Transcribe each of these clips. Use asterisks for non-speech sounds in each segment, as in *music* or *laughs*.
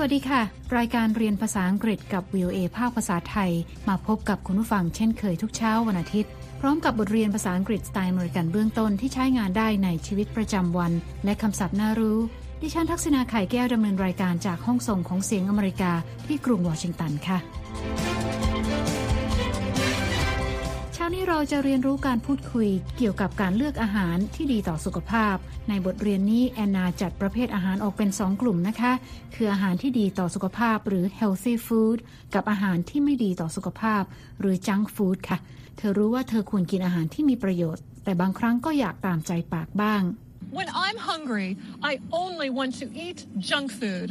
วัสดีค่ะ รายการเรียนภาษาอังกฤษกับ VOA ภาคภาษาไทย มาพบกับคุณผู้ฟังเช่นเคยทุกเช้าวันอาทิตย์ พร้อมกับบทเรียนภาษาอังกฤษสไตล์อเมริกันเบื้องต้นที่ใช้งานได้ในชีวิตประจำวัน และคำศัพท์น่ารู้ ดิฉันทักษณาไข่แก้วดำเนินรายการจากห้องส่งของเสียงอเมริกาที่กรุงวอชิงตันค่ะ นี้เราจะเรียนรู้การพูดคุยเกี่ยวกับการเลือกอาหารที่ดีต่อสุขภาพ ในบทเรียนนี้แอนนาจัดประเภทอาหารออกเป็น 2 กลุ่มนะคะ คืออาหารที่ดีต่อสุขภาพหรือ healthy food กับอาหารที่ไม่ดีต่อสุขภาพ หรือ junk food ค่ะ เธอรู้ว่าเธอควรกินอาหารที่มีประโยชน์ แต่บางครั้งก็อยากตามใจปากบ้าง When I'm hungry, I only want to eat junk food.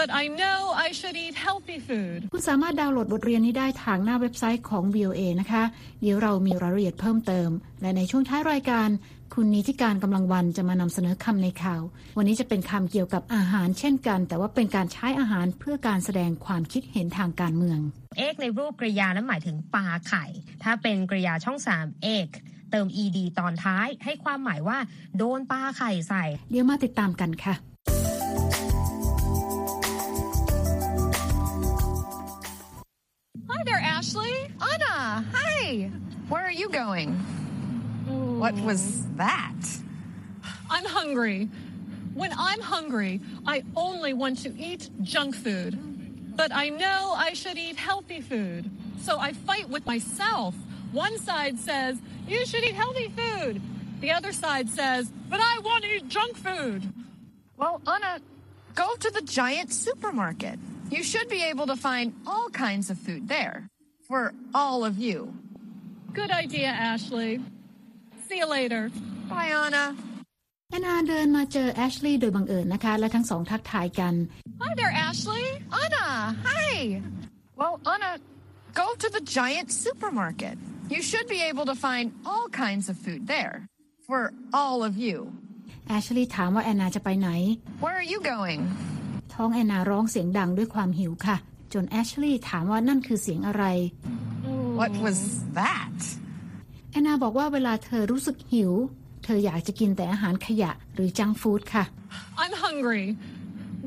But I know I should eat healthy food. คุณสามารถดาวน์โหลดบทเรียนนี้ได้ทางหน้าเว็บไซต์ของ VOA นะคะ เดี๋ยวเรามีรายละเอียดเพิ่มเติม และในช่วงท้ายรายการ คุณนิติการกำลังวันจะมานำเสนอคำในข่าว วันนี้จะเป็นคำเกี่ยวกับอาหารเช่นกัน แต่ว่าเป็นการใช้อาหารเพื่อการแสดงความคิดเห็นทางการเมือง เอกในรูปกริยานั้นหมายถึงปลาไข่ ถ้าเป็นกริยาช่อง3เอกเติม ed ตอนท้ายให้ความหมายว่า โดนปลาไข่ใส่ เดี๋ยวมาติดตามกันค่ะ Ashley. Anna, hi. Where are you going? What was that? I'm hungry. When I'm hungry, I only want to eat junk food. But I know I should eat healthy food. So I fight with myself. One side says, you should eat healthy food. The other side says, but I want to eat junk food. Well, Anna, go to the giant supermarket. You should be able to find all kinds of food there for all of you. Good idea, Ashley. See you later. Bye, Anna. แอนนาเดินมาเจอแอชลีย์โดยบังเอิญนะคะ และทั้งสองทักทายกัน Hi there, Ashley. Anna, hi. Well, Anna, go to the giant supermarket. You should be able to find all kinds of food there for all of you. แอชลีย์ถามว่าแอนนาจะไปไหน Where are you going? ท้องแอนนาร้องเสียงดังด้วยความหิวค่ะ จนแอชลีย์ถามว่านั่นคือเสียงอะไร What was that? แอนนาบอกว่าเวลาเธอรู้สึกหิว เธออยากจะกินแต่อาหารขยะหรือจังฟู้ดค่ะ I'm hungry.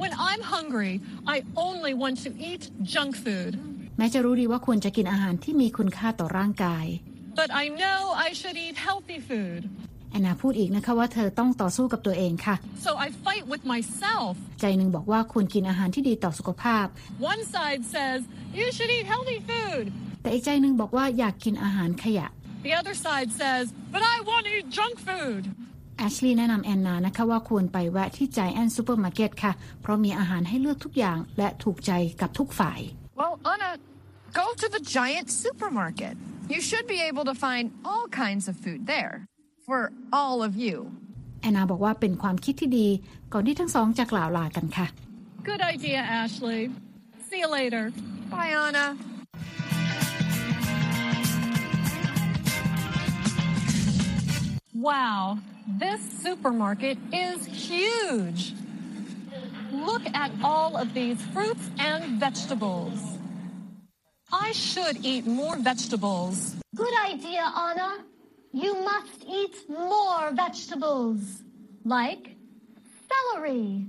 When I'm hungry, I only want to eat junk food. แม้จะรู้ดีว่าควรจะกินอาหารที่มีคุณค่าต่อร่างกาย But I know I should eat healthy food. แอนนาพูดอีกนะคะว่าเธอต้องต่อสู้กับตัวเองค่ะ So I fight with myself. ใจหนึ่งบอกว่าควรกินอาหารที่ดีต่อสุขภาพ One side says, you should eat healthy food. แต่อีกใจหนึ่งบอกว่าอยากกินอาหารขยะ The other side says, but I want to eat junk food. แอชลีย์แนะนำแอนนานะคะว่าควรไปแวะที่ใจแอนซูเปอร์มาร์เก็ตค่ะ เพราะมีอาหารให้เลือกทุกอย่างและถูกใจกับทุกฝ่าย Well, Anna, go to the Giant supermarket. You should be able to find all kinds of food there for all of you. แอนนาบอกว่าเป็นความคิดที่ดี ก่อนที่ทั้งสองจะกล่าวลากันค่ะ Good idea, Ashley. See you later. Bye, Anna. Wow, this supermarket is huge. Look at all of these fruits and vegetables. I should eat more vegetables. Good idea, Anna. You must eat more vegetables, like celery.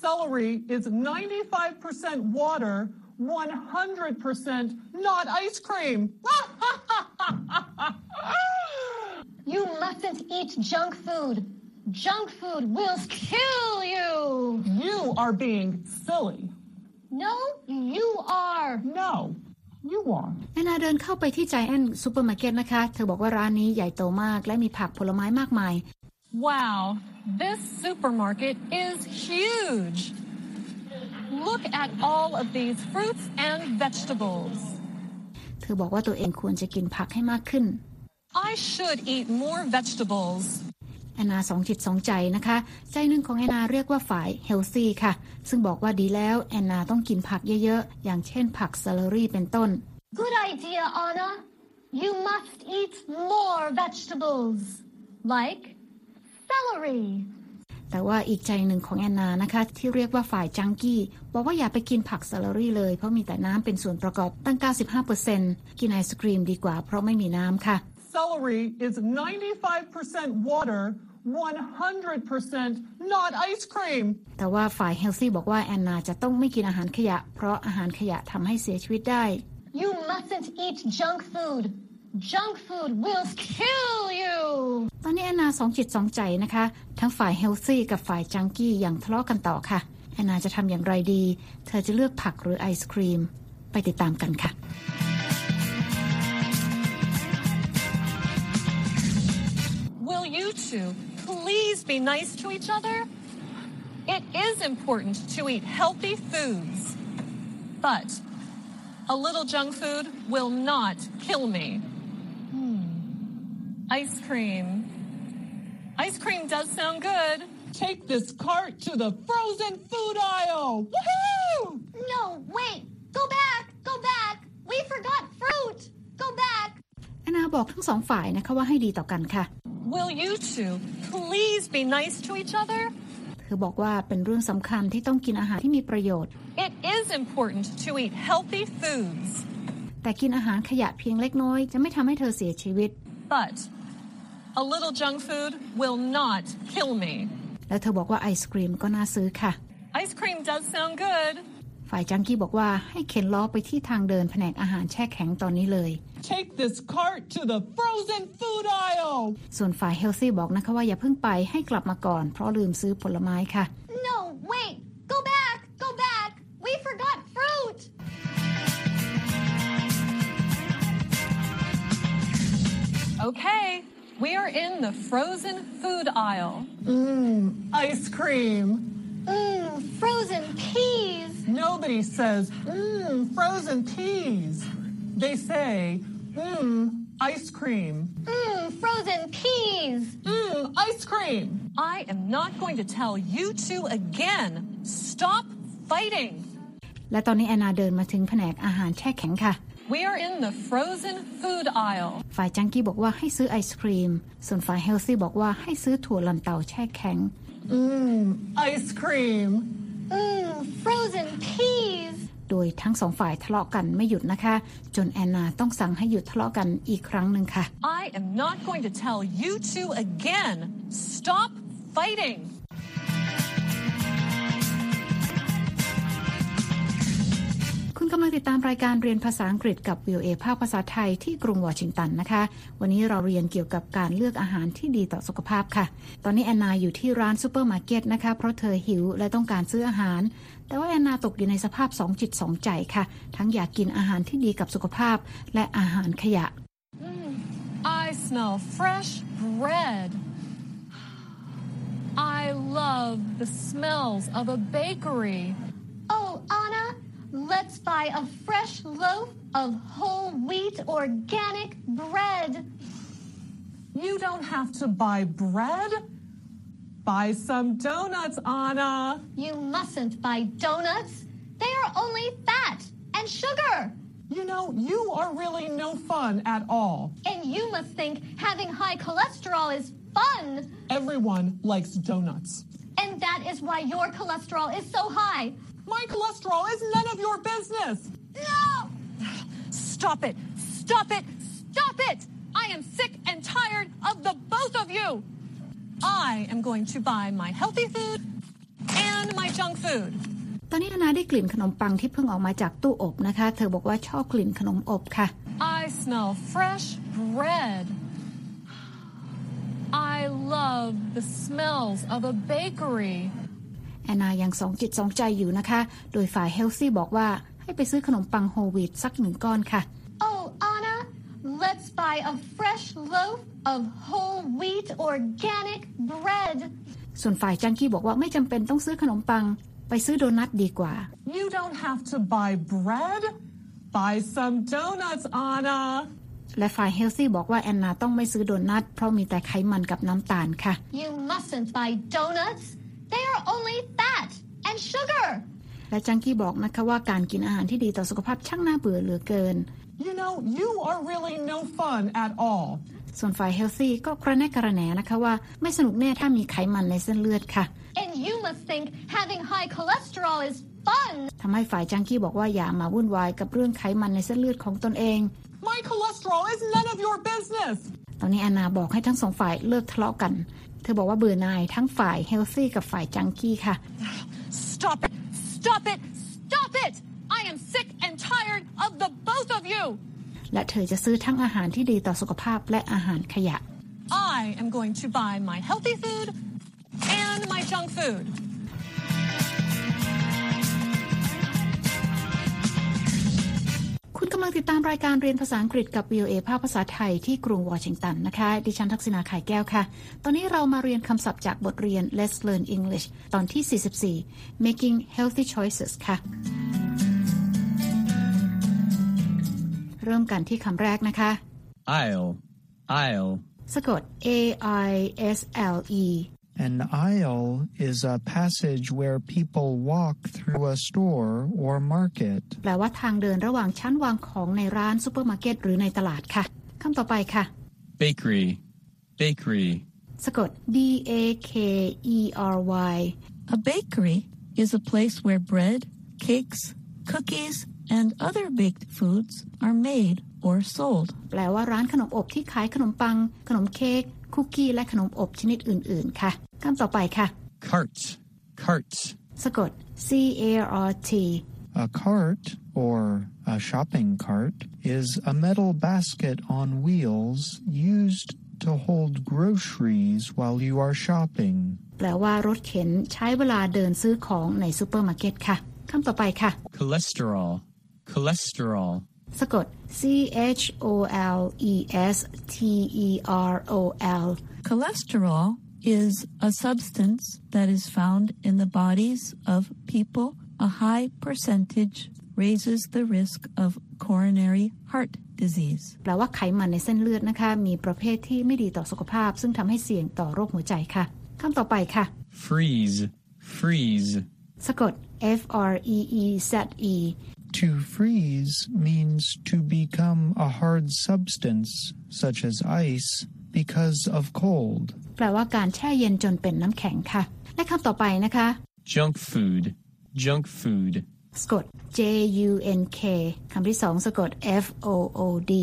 Celery is 95% water, 100% not ice cream. *laughs* You mustn't eat junk food. Junk food will kill you. you are being silly. No, you are. No. แอนนาเดินเข้าไปที่ใจแอนซูเปอร์มาร์เก็ตนะคะ เธอบอกว่าร้านนี้ใหญ่โตมากและมีผักผลไม้มากมาย Wow, this supermarket is huge. Look at all of these fruits and vegetables. เธอบอกว่าตัวเองควรจะกินผักให้มากขึ้น I should eat more vegetables. แอนนาสองจิตสองใจนะคะ ใจหนึ่งของแอนนาเรียกว่าฝ่าย healthy ค่ะ ซึ่งบอกว่าดีแล้วแอนนาต้องกินผักเยอะๆ อย่างเช่นผัก celery เป็นต้น Good idea, Anna. You must eat more vegetables, like celery. แต่ว่าอีกใจหนึ่งของแอนนานะคะ ที่เรียกว่าฝ่าย junky บอกว่าอย่าไปกินผัก celery เลย เพราะมีแต่น้ำเป็นส่วนประกอบตั้ง 95%กินไอศครีมดีกว่าเพราะไม่มีน้ำค่ะ Celery is 95% water, 100% not ice cream. แต่ว่าฝ่ายเฮลซี่บอกว่าแอนนาจะต้องไม่กินอาหารขยะ เพราะอาหารขยะทำให้เสียชีวิตได้ You mustn't eat junk food. Junk food will kill you. ตอนนี้แอนนาสองจิตสองใจนะคะ ทั้งฝ่ายเฮลซี่กับฝ่ายจังกี้อย่างทะเลาะกันต่อค่ะ แอนนาจะทำอย่างไรดี เธอจะเลือกผักหรือไอศครีม ไปติดตามกันค่ะ Will you two please be nice to each other? It is important to eat healthy foods, but a little junk food will not kill me. Hmm. Ice cream. Ice cream does sound good. Take this cart to the frozen food aisle. Woohoo! No, wait. Go back. Go back. We forgot fruit. Go back. แอนนาบอกทั้งสองฝ่ายนะคะว่าให้ดีต่อกันค่ะ Will you two please be nice to each other? เธอบอกว่าเป็นเรื่องสำคัญที่ต้องกินอาหารที่มีประโยชน์ It is important to eat healthy foods, แต่กินอาหารขยะเพียงเล็กน้อยจะไม่ทำให้เธอเสียชีวิต but a little junk food will not kill me. แล้วเธอบอกว่าไอศครีมก็น่าซื้อค่ะ Ice cream does sound good. ฝ่ายจังกี้บอกว่าให้เข็นล้อไปที่ทางเดินแผนกอาหารแช่แข็งตอนนี้เลย Take this cart to the frozen food aisle. ส่วนฝ่ายเฮลซี่บอกนะคะว่าอย่าเพิ่งไปให้กลับมาก่อน เพราะลืมซื้อผลไม้ค่ะ No, wait. Go back. Go back. We forgot fruit. Okay, we are in the frozen food aisle. Ice cream. Mmm, frozen peas. Nobody says, mmm, frozen peas. They say, mmm, ice cream. Mmm, frozen peas. Mmm, ice cream. I am not going to tell you two again. Stop fighting. และตอนนี้แอนนาเดินมาถึงแผนกอาหารแช่แข็งค่ะ We are in the frozen food aisle. ฝ่ายจังกี้บอกว่าให้ซื้อไอศครีม ส่วนฝ่ายเฮลซี่บอกว่าให้ซื้อถั่วลันเตาแช่แข็ง Mmm, ice cream. Mmm, frozen peas. โดยทั้งสองฝ่ายทะเลาะกันไม่หยุดนะคะ จนแอนนาต้องสั่งให้หยุดทะเลาะกันอีกครั้งหนึ่งค่ะ I am not going to tell you two again. Stop fighting. คุณกำลังติดตามรายการเรียนภาษาอังกฤษกับ VOA ภาคภาษาไทยที่กรุงวอชิงตันนะคะ วันนี้เราเรียนเกี่ยวกับการเลือกอาหารที่ดีต่อสุขภาพค่ะ ตอนนี้แอนนาอยู่ที่ร้านซูเปอร์มาร์เก็ตนะคะ เพราะเธอหิวและต้องการซื้ออาหาร แต่ว่าแอนนาตกอยู่ในสภาพสองจิตสองใจค่ะ ทั้งอยากกินอาหารที่ดีกับสุขภาพและอาหารขยะ I smell fresh bread. I love the smells of a bakery. Oh, Anna, let's buy a fresh loaf of whole wheat organic bread. You don't have to buy bread. Buy some donuts, Anna. You mustn't buy donuts. They are only fat and sugar. You know, you are really no fun at all. And you must think having high cholesterol is fun. Everyone likes donuts. And that is why your cholesterol is so high. My cholesterol is none of your business. No! Stop it! Stop it! Stop it! I am sick and tired of the both of you. I am going to buy my healthy food and my junk food. ตอนนี้แอนนาได้กลิ่นขนมปังที่เพิ่งออกมาจากตู้อบนะคะ เธอบอกว่าชอบกลิ่นขนมอบค่ะ I smell fresh bread. I love the smells of a bakery. แอนนายังสองจิตสองใจอยู่นะคะ โดยฝ่ายเฮลซี่บอกว่าให้ไปซื้อขนมปังโฮลวีตสักหนึ่งก้อนค่ะ Oh, Anna, let's buy a fresh loaf of whole wheat organic bread. ส่วนฝ่ายจังกี้บอกว่าไม่จำเป็นต้องซื้อขนมปัง ไปซื้อโดนัทดีกว่า You don't have to buy bread. Buy some donuts, Anna. และฝ่ายเฮลซี่บอกว่าแอนนาต้องไม่ซื้อโดนัทเพราะมีแต่ไขมันกับน้ำตาลค่ะ You mustn't buy donuts. They are only fat and sugar. และจังกี้บอกนะคะว่าการกินอาหารที่ดีต่อสุขภาพช่างน่าเบื่อเหลือเกิน You know, you are really no fun at all. ส่วนฝ่ายเฮลซี่ก็กระแนกกระแหนนะคะว่าไม่สนุกแน่ถ้ามีไขมันในเส้นเลือดค่ะ And you must think having high cholesterol is fun. ทำให้ฝ่ายจังกี้บอกว่าอย่ามาวุ่นวายกับเรื่องไขมันในเส้นเลือดของตนเอง My cholesterol is none of your business. ตอนนี้แอนนาบอกให้ทั้งสองฝ่ายเลิกทะเลาะกัน เธธอบอกว่าเบื่อหน่ายทั้งฝ่าย healthy กับฝ่าย junkie ค่ะ Stop it! Stop it! Stop it! I am sick and tired of the both of you! และเธอจะซื้อทั้งอาหารที่ดีต่อสุขภาพและอาหารขยะ I am going to buy my healthy food and my junk food. คุณกำลังติดตามรายการเรียนภาษาอังกฤษกับ VOA ภาคภาษาไทยที่กรุงวอชิงตันนะคะ ดิฉันทักษณาไข่แก้วค่ะ ตอนนี้เรามาเรียนคำศัพท์จากบทเรียน Let's Learn English ตอนที่ 44 Making Healthy Choices ค่ะ เริ่มกันที่คำแรกนะคะ Aisle, aisle. สะกด A I S L E An aisle is a passage where people walk through a store or market. แปลว่าทางเดินระหว่างชั้นวางของในร้านซูเปอร์มาร์เก็ตหรือในตลาดค่ะ คำต่อไปค่ะ Bakery, bakery. สะกด B A K E R Y A bakery is a place where bread, cakes, cookies, and other baked foods are made or sold. แปลว่าร้านขนมอบที่ขายขนมปัง ขนมเค้ก คุกกี้ และขนมอบชนิดอื่น ๆ ค่ะคำต่อไปค่ะ Cart, cart. สะกด C A R T A cart, or a shopping cart, is a metal basket on wheels used to hold groceries while you are shopping. แปลว่ารถเข็นใช้เวลาเดินซื้อของในซูเปอร์มาร์เก็ตค่ะคำต่อไปค่ะ Cholesterol, cholesterol. สะกด C H O L E S T E R O L Cholesterol is a substance that is found in the bodies of people. A high percentage raises the risk of coronary heart disease. แปลว่าไขมันในเส้นเลือดนะคะ มีประเภทที่ไม่ดีต่อสุขภาพ ซึ่งทำให้เสี่ยงต่อโรคหัวใจค่ะคำต่อไปค่ะ Freeze, freeze. สะกด F R E E Z E To freeze means to become a hard substance, such as ice, because of cold. แปลว่าการแช่เย็นจนเป็นน้ำแข็งค่ะ และคำต่อไปนะคะ Junk food, junk food. สะกด J U N K คำที่สองสะกด F O O D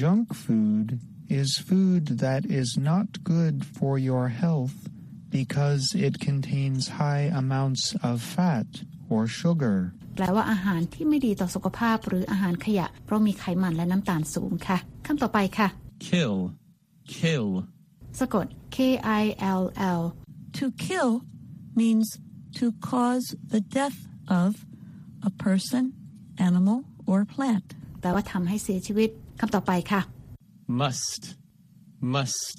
Junk food is food that is not good for your health because it contains high amounts of fat or sugar. แปลว่าอาหารที่ไม่ดีต่อสุขภาพหรืออาหารขยะ เพราะมีไขมันและน้ำตาลสูงค่ะคำต่อไปค่ะ Kill, kill. สะกด K I L L To kill means to cause the death of a person, animal, or plant. แปลว่าทำให้เสียชีวิตคำต่อไปค่ะ Must, must.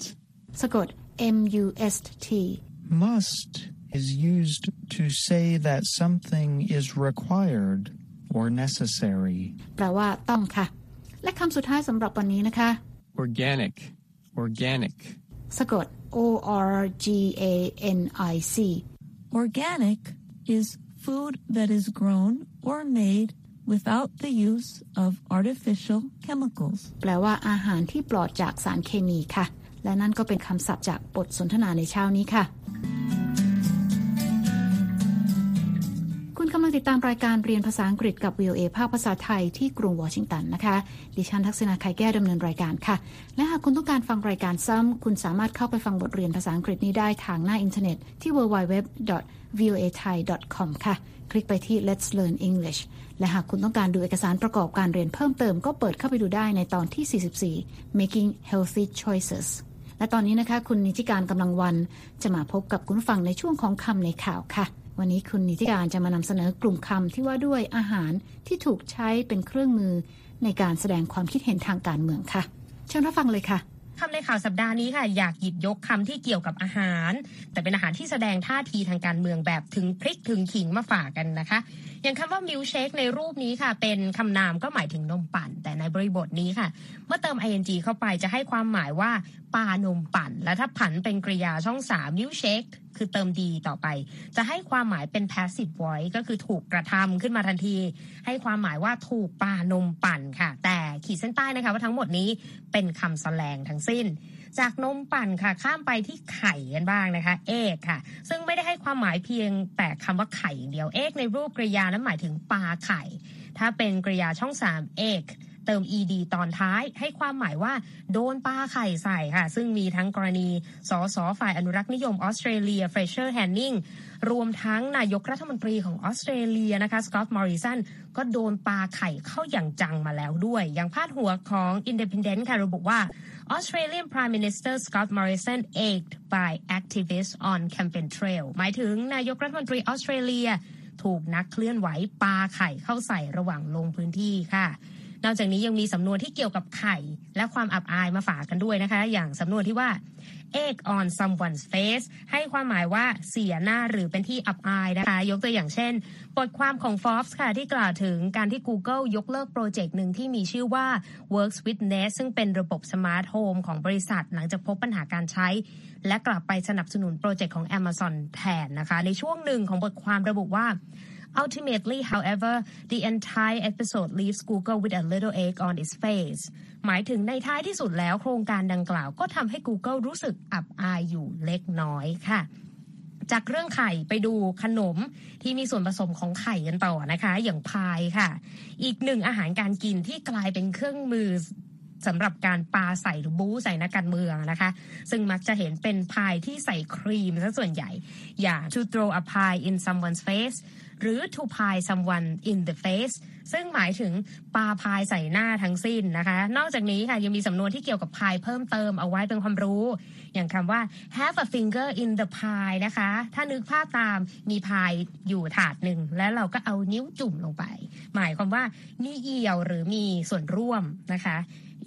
สะกด M U S T Must is used to say that something is required or necessary. แปลว่าต้องค่ะ และคำสุดท้ายสำหรับวันนี้นะคะ Organic, organic. สะกด O R G A N I C Organic is food that is grown or made without the use of artificial chemicals. แปลว่าอาหารที่ปลอดจากสารเคมีค่ะ และนั่นก็เป็นคำศัพท์จากบทสนทนาในเช้านี้ค่ะ ติดตามรายการเรียนภาษาอังกฤษกับ VOA ภาคภาษาไทยที่กรุงวอชิงตันนะคะ ดิฉันทักษณา ข่ายแก้ว ดำเนินรายการค่ะ และหากคุณต้องการฟังรายการซ้ำ คุณสามารถเข้าไปฟังบทเรียนภาษาอังกฤษนี้ได้ทางหน้าอินเทอร์เน็ตที่ www.voathai.com ค่ะ คลิกไปที่ Let's Learn English และหากคุณต้องการดูเอกสารประกอบการเรียนเพิ่มเติมก็เปิดเข้าไปดูได้ในตอนที่ 44 Making Healthy Choices และตอนนี้นะคะ คุณนิติการกำลังวันจะมาพบกับคุณฟังในช่วงของคำในข่าวค่ะ วันนี้คุณนิติการจะมานำเสนอกลุ่มคำที่ว่าด้วยอาหารที่ถูกใช้เป็นเครื่องมือในการแสดงความคิดเห็นทางการเมืองค่ะ เชิญรับฟังเลยค่ะคำในข่าวสัปดาห์นี้ค่ะ อยากหยิบยกคำที่เกี่ยวกับอาหาร แต่เป็นอาหารที่แสดงท่าทีทางการเมืองแบบถึงพริกถึงขิงมาฝากกันนะคะ อย่างคำว่ามิลเชคในรูปนี้ค่ะ เป็นคำนามก็หมายถึงนมปั่น แต่ในบริบทนี้ค่ะ เมื่อเติม ing เข้าไปจะให้ความหมายว่าปานมปั่น และถ้าผันเป็นกริยาช่องสาม milkshaked คือเติม d ต่อไป จะให้ความหมายเป็น passive voice ก็คือถูกกระทำขึ้นมาทันที ให้ความหมายว่าถูกปานมปั่นค่ะ แต่ขีดเส้นใต้นะคะว่าทั้งหมดนี้เป็นคำแสลงทั้งสิ้น จากนมปั่นค่ะ ข้ามไปที่ไข่กันบ้างนะคะ egg ค่ะ ซึ่งไม่ได้ให้ความหมายเพียงแต่คำว่าไข่อย่างเดียว egg ในรูปกริยานั้นหมายถึงปาไข่ ถ้าเป็นกริยาช่องสาม egg เติม ed ตอนท้ายให้ความหมายว่าโดนปาไข่ใส่ค่ะ ซึ่งมีทั้งกรณีสสฝ่ายอนุรักษ์นิยมออสเตรเลียเฟรเซอร์แอนนิงรวมทั้งนายกรัฐมนตรีของออสเตรเลียนะคะสกอตต์มอริสันก็โดนปลาไข่เข้าอย่างจังมาแล้วด้วย อย่างพาดหัวของ Independent ค่ะระบุว่า Australian Prime Minister Scott Morrison egged by activists on campaign trail หมายถึงนายกรัฐมนตรีออสเตรเลีย ถูกนักเคลื่อนไหวปลาไข่เข้าใส่ระหว่างลงพื้นที่ค่ะ นอกจากนี้ยังมีสำนวนที่เกี่ยวกับไข่ และความอับอายมาฝากกันด้วยนะคะ อย่างสำนวนที่ว่า egg on someone's face ให้ความหมายว่าเสียหน้าหรือเป็นที่อับอายนะคะ ยกตัวอย่างเช่น บทความของ Forbes ค่ะ ที่กล่าวถึงการที่ Google ยกเลิกโปรเจกต์หนึ่งที่มีชื่อว่า Works with Nest ซึ่งเป็นระบบสมาร์ทโฮมของบริษัทหลังจากพบปัญหาการใช้ และกลับไปสนับสนุนโปรเจกต์ของ Amazon แทนนะคะ ในช่วงหนึ่งของบทความระบุว่า Ultimately, however, the entire episode leaves Google with a little egg on its face. หมายถึงในท้ายที่สุดแล้วโครงการดังกล่าวก็ทำให้ Google รู้สึกอับอายอยู่เล็กน้อยค่ะ จากเรื่องไข่ไปดูขนมที่มีส่วนผสมของไข่กันต่อนะคะ อย่างพายค่ะ อีกหนึ่งอาหารการกินที่กลายเป็นเครื่องมือ สำหรับการปาใส่หรือบู๊ใส่นักการเมืองนะคะ ซึ่งมักจะเห็นเป็นพายที่ใส่ครีมซะส่วนใหญ่ อย่าง to throw a pie in someone's face หรือ to pie someone in the face ซึ่งหมายถึงปาพายใส่หน้าทั้งสิ้นนะคะ นอกจากนี้ค่ะยังมีสำนวนที่เกี่ยวกับพายเพิ่มเติมเอาไว้เป็นความรู้ อย่างคำว่า have a finger in the pie นะคะ ถ้านึกภาพตามมีพายอยู่ถาดหนึ่ง แล้วเราก็เอานิ้วจุ่มลงไป หมายความว่ามีเอี่ยวหรือมีส่วนร่วมนะคะ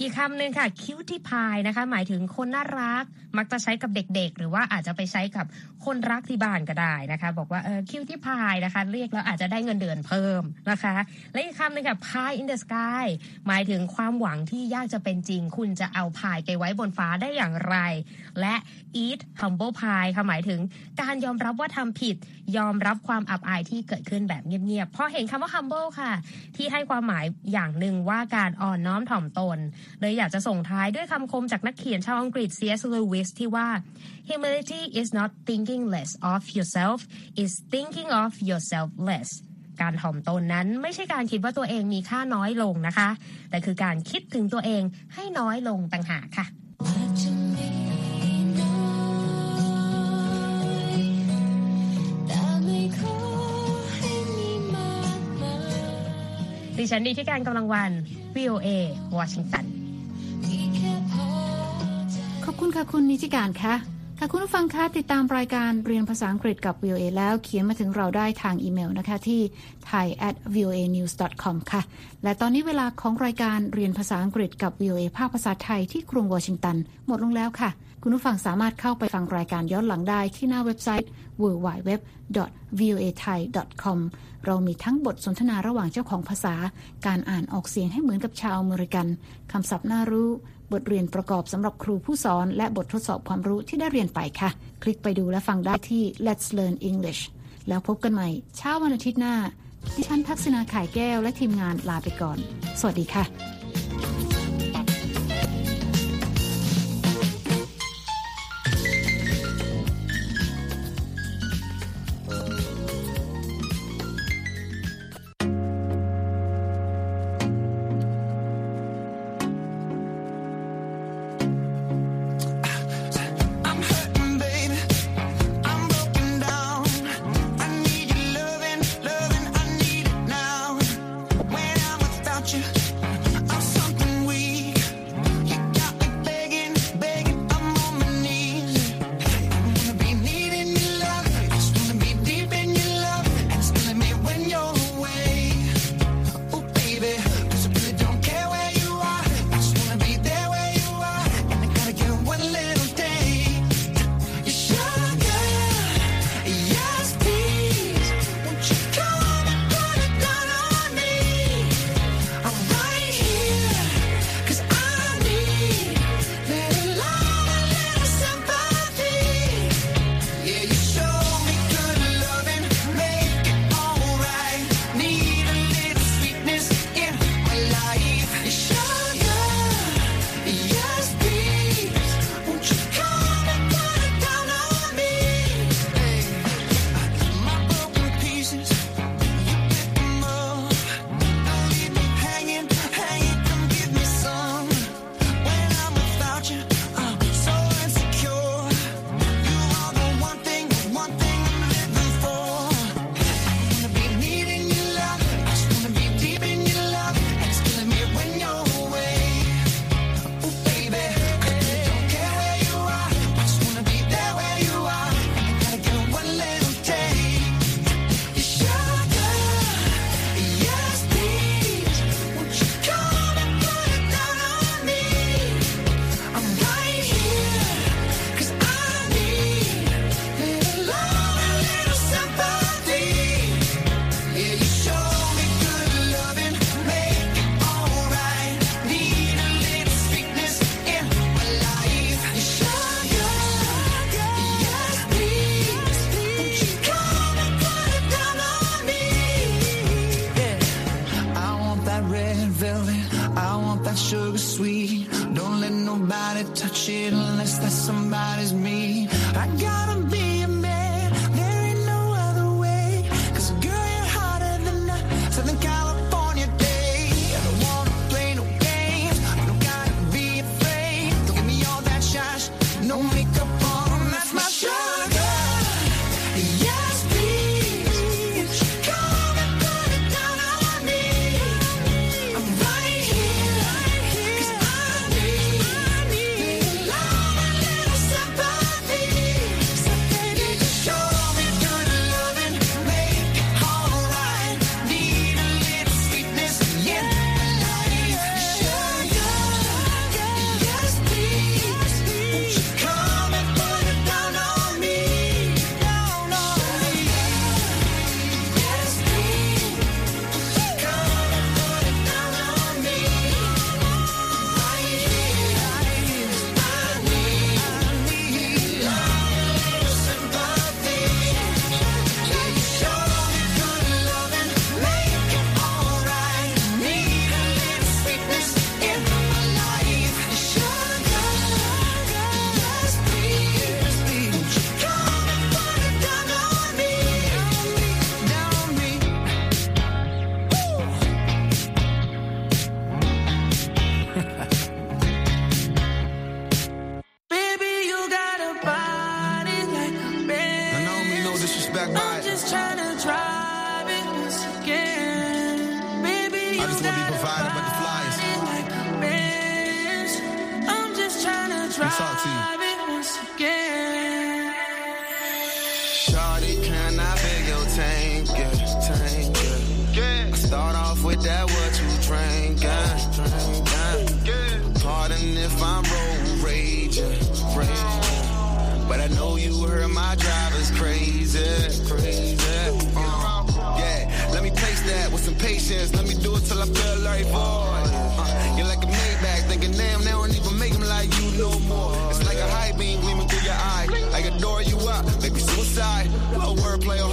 อีกคำหนึ่งค่ะ cutie pie นะคะ หมายถึงคนน่ารัก มักจะใช้กับเด็กๆ หรือว่าอาจจะไปใช้กับคนรักที่บ้านก็ได้นะคะ บอกว่าเออ cutie pie นะคะ เรียกแล้วอาจจะได้เงินเดือนเพิ่มนะคะ และอีกคำหนึ่งค่ะ pie in the sky หมายถึงความหวังที่ยากจะเป็นจริง คุณจะเอาพายไปไว้บนฟ้าได้อย่างไร และ eat humble pie ค่ะหมายถึงการยอมรับว่าทำผิด ยอมรับความอับอายที่เกิดขึ้นแบบเงียบๆพอเห็นคำว่า humble ค่ะ ที่ให้ความหมายอย่างหนึ่งว่าการอ่อนน้อมถ่อมตนเลยอยากจะส่งท้ายด้วยคำคมจากนักเขียนชาวอังกฤษ C.S. Lewis ที่ว่า humility is not thinking less of yourself is thinking of yourself less การถ่อมตนนั้นไม่ใช่การคิดว่าตัวเองมีค่าน้อยลงนะคะ แต่คือการคิดถึงตัวเองให้น้อยลงต่างหากค่ะดิฉันดีที่การกำลังวัน VOA วอชิงตัน คุณค่ะคุณนิติการคะค่ะคุณผู้ฟังคะติดตามรายการเรียนภาษาอังกฤษกับ VOA แล้วเขียนมาถึงเราได้ทางอีเมลนะคะที่ thai at voa news com ค่ะ และตอนนี้เวลาของรายการเรียนภาษาอังกฤษกับ VOA ภาคภาษาไทยที่กรุงวอชิงตัน หมดลงแล้วค่ะ คุณผู้ฟังสามารถเข้าไปฟังรายการย้อนหลังได้ที่หน้าเว็บไซต์ www.voathai.com เรามีทั้งบทสนทนาระหว่างเจ้าของภาษา การอ่านออกเสียงให้เหมือนกับชาวอเมริกันคำศัพท์น่ารู้ บทเรียนประกอบสำหรับครูผู้สอน และบททดสอบความรู้ที่ได้เรียนไปค่ะ คลิกไปดูและฟังได้ที่ Let's Learn English แล้วพบกันใหม่เช้าวันอาทิตย์หน้า ดิฉันทักษณาขายแก้วและทีมงานลาไปก่อน สวัสดีค่ะ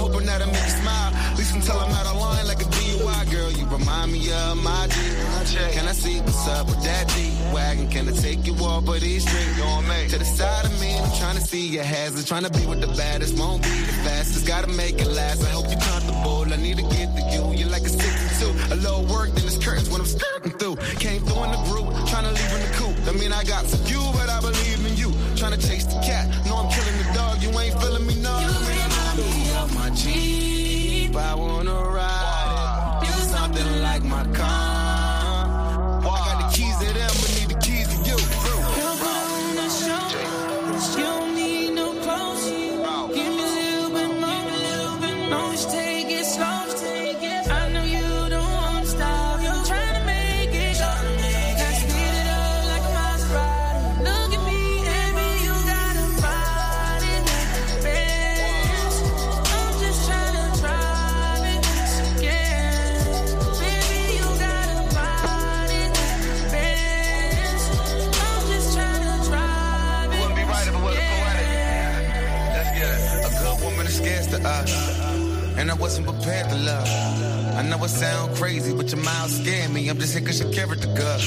hoping that'll make you smile. At least until I'm out of line like a DUI girl. You remind me of my G. Can I see what's up with that G wagon? Can I take you off of these streets? To the side of me, I'm trying to see your hazards. Trying to be with the baddest, won't be the fastest. Gotta make it last. I hope you're comfortable. I need to get to you. You're like a 62. A little work, then it's curtains when I'm skirting through. Came through in the group, trying to leave in the coop. I mean, I got some you, but I believe in you. Trying to chase the cat. No, I'm killing the dog. You ain't feeling me, my Jeep. I wanna ride but mouth me. I'm just here cause your character good.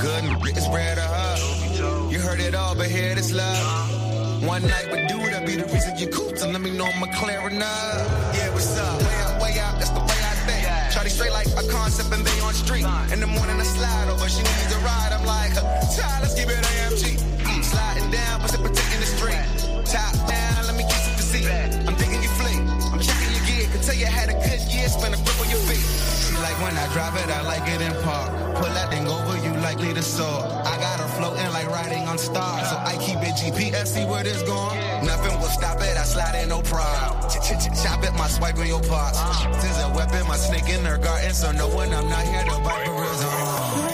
Good and it's rare to her. You heard it all, but here this love. One night with dude, that be the reason you cooped. And let me know I'm clearing up. Yeah, what's up? Way out, way out, that's the way I think. Shawty straight like a concept and they on street. In the morning I slide over, she needs a ride. I'm like, child, let's keep it AMG. Mm, Sliding down, precipitating the street. Top down, let me kiss you the seat. I'm digging your fleet. I'm checking your gear. Can tell you had a good year, spend a grip on your feet. Like when I drive it, I like it in park. Pull that thing over you like lead a soar. I got her floating like riding on stars. So I keep it GPS, see where this going. Nothing will stop it, I slide in no problem. Chop it, my swipe in your parts. There's a weapon, my snake in her garden. So no one, I'm not here to the rhythm. Put on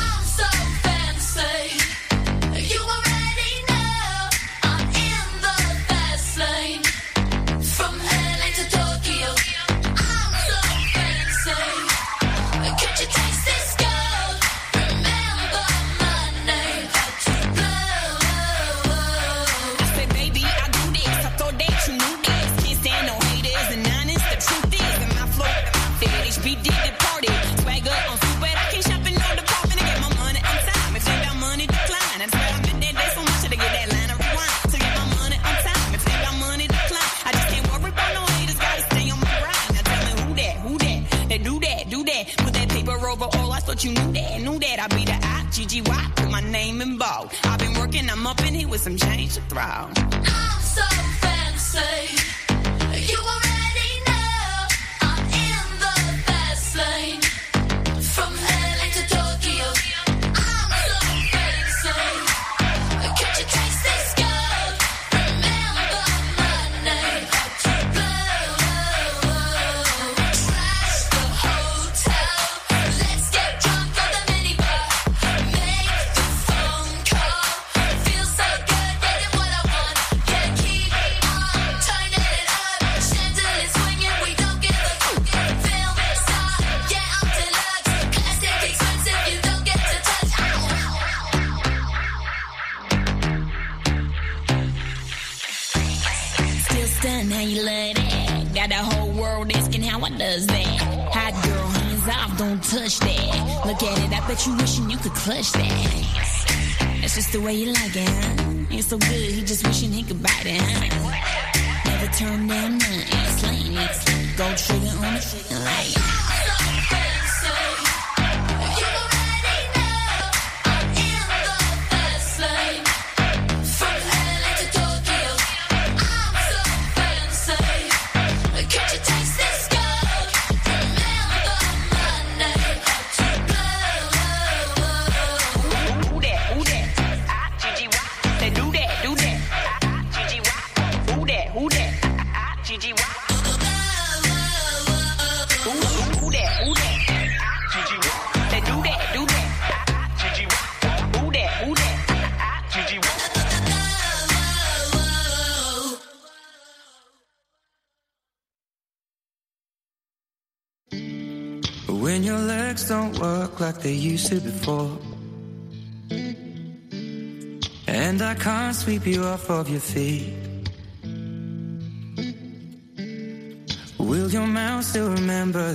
The way you like it. It's so good, he just wishing he could bite it. Never turn down none. It's lame, it's lame. Gold trigger on the trigger light. said before. And I can't sweep you off of your feet. Will your mouth still remember?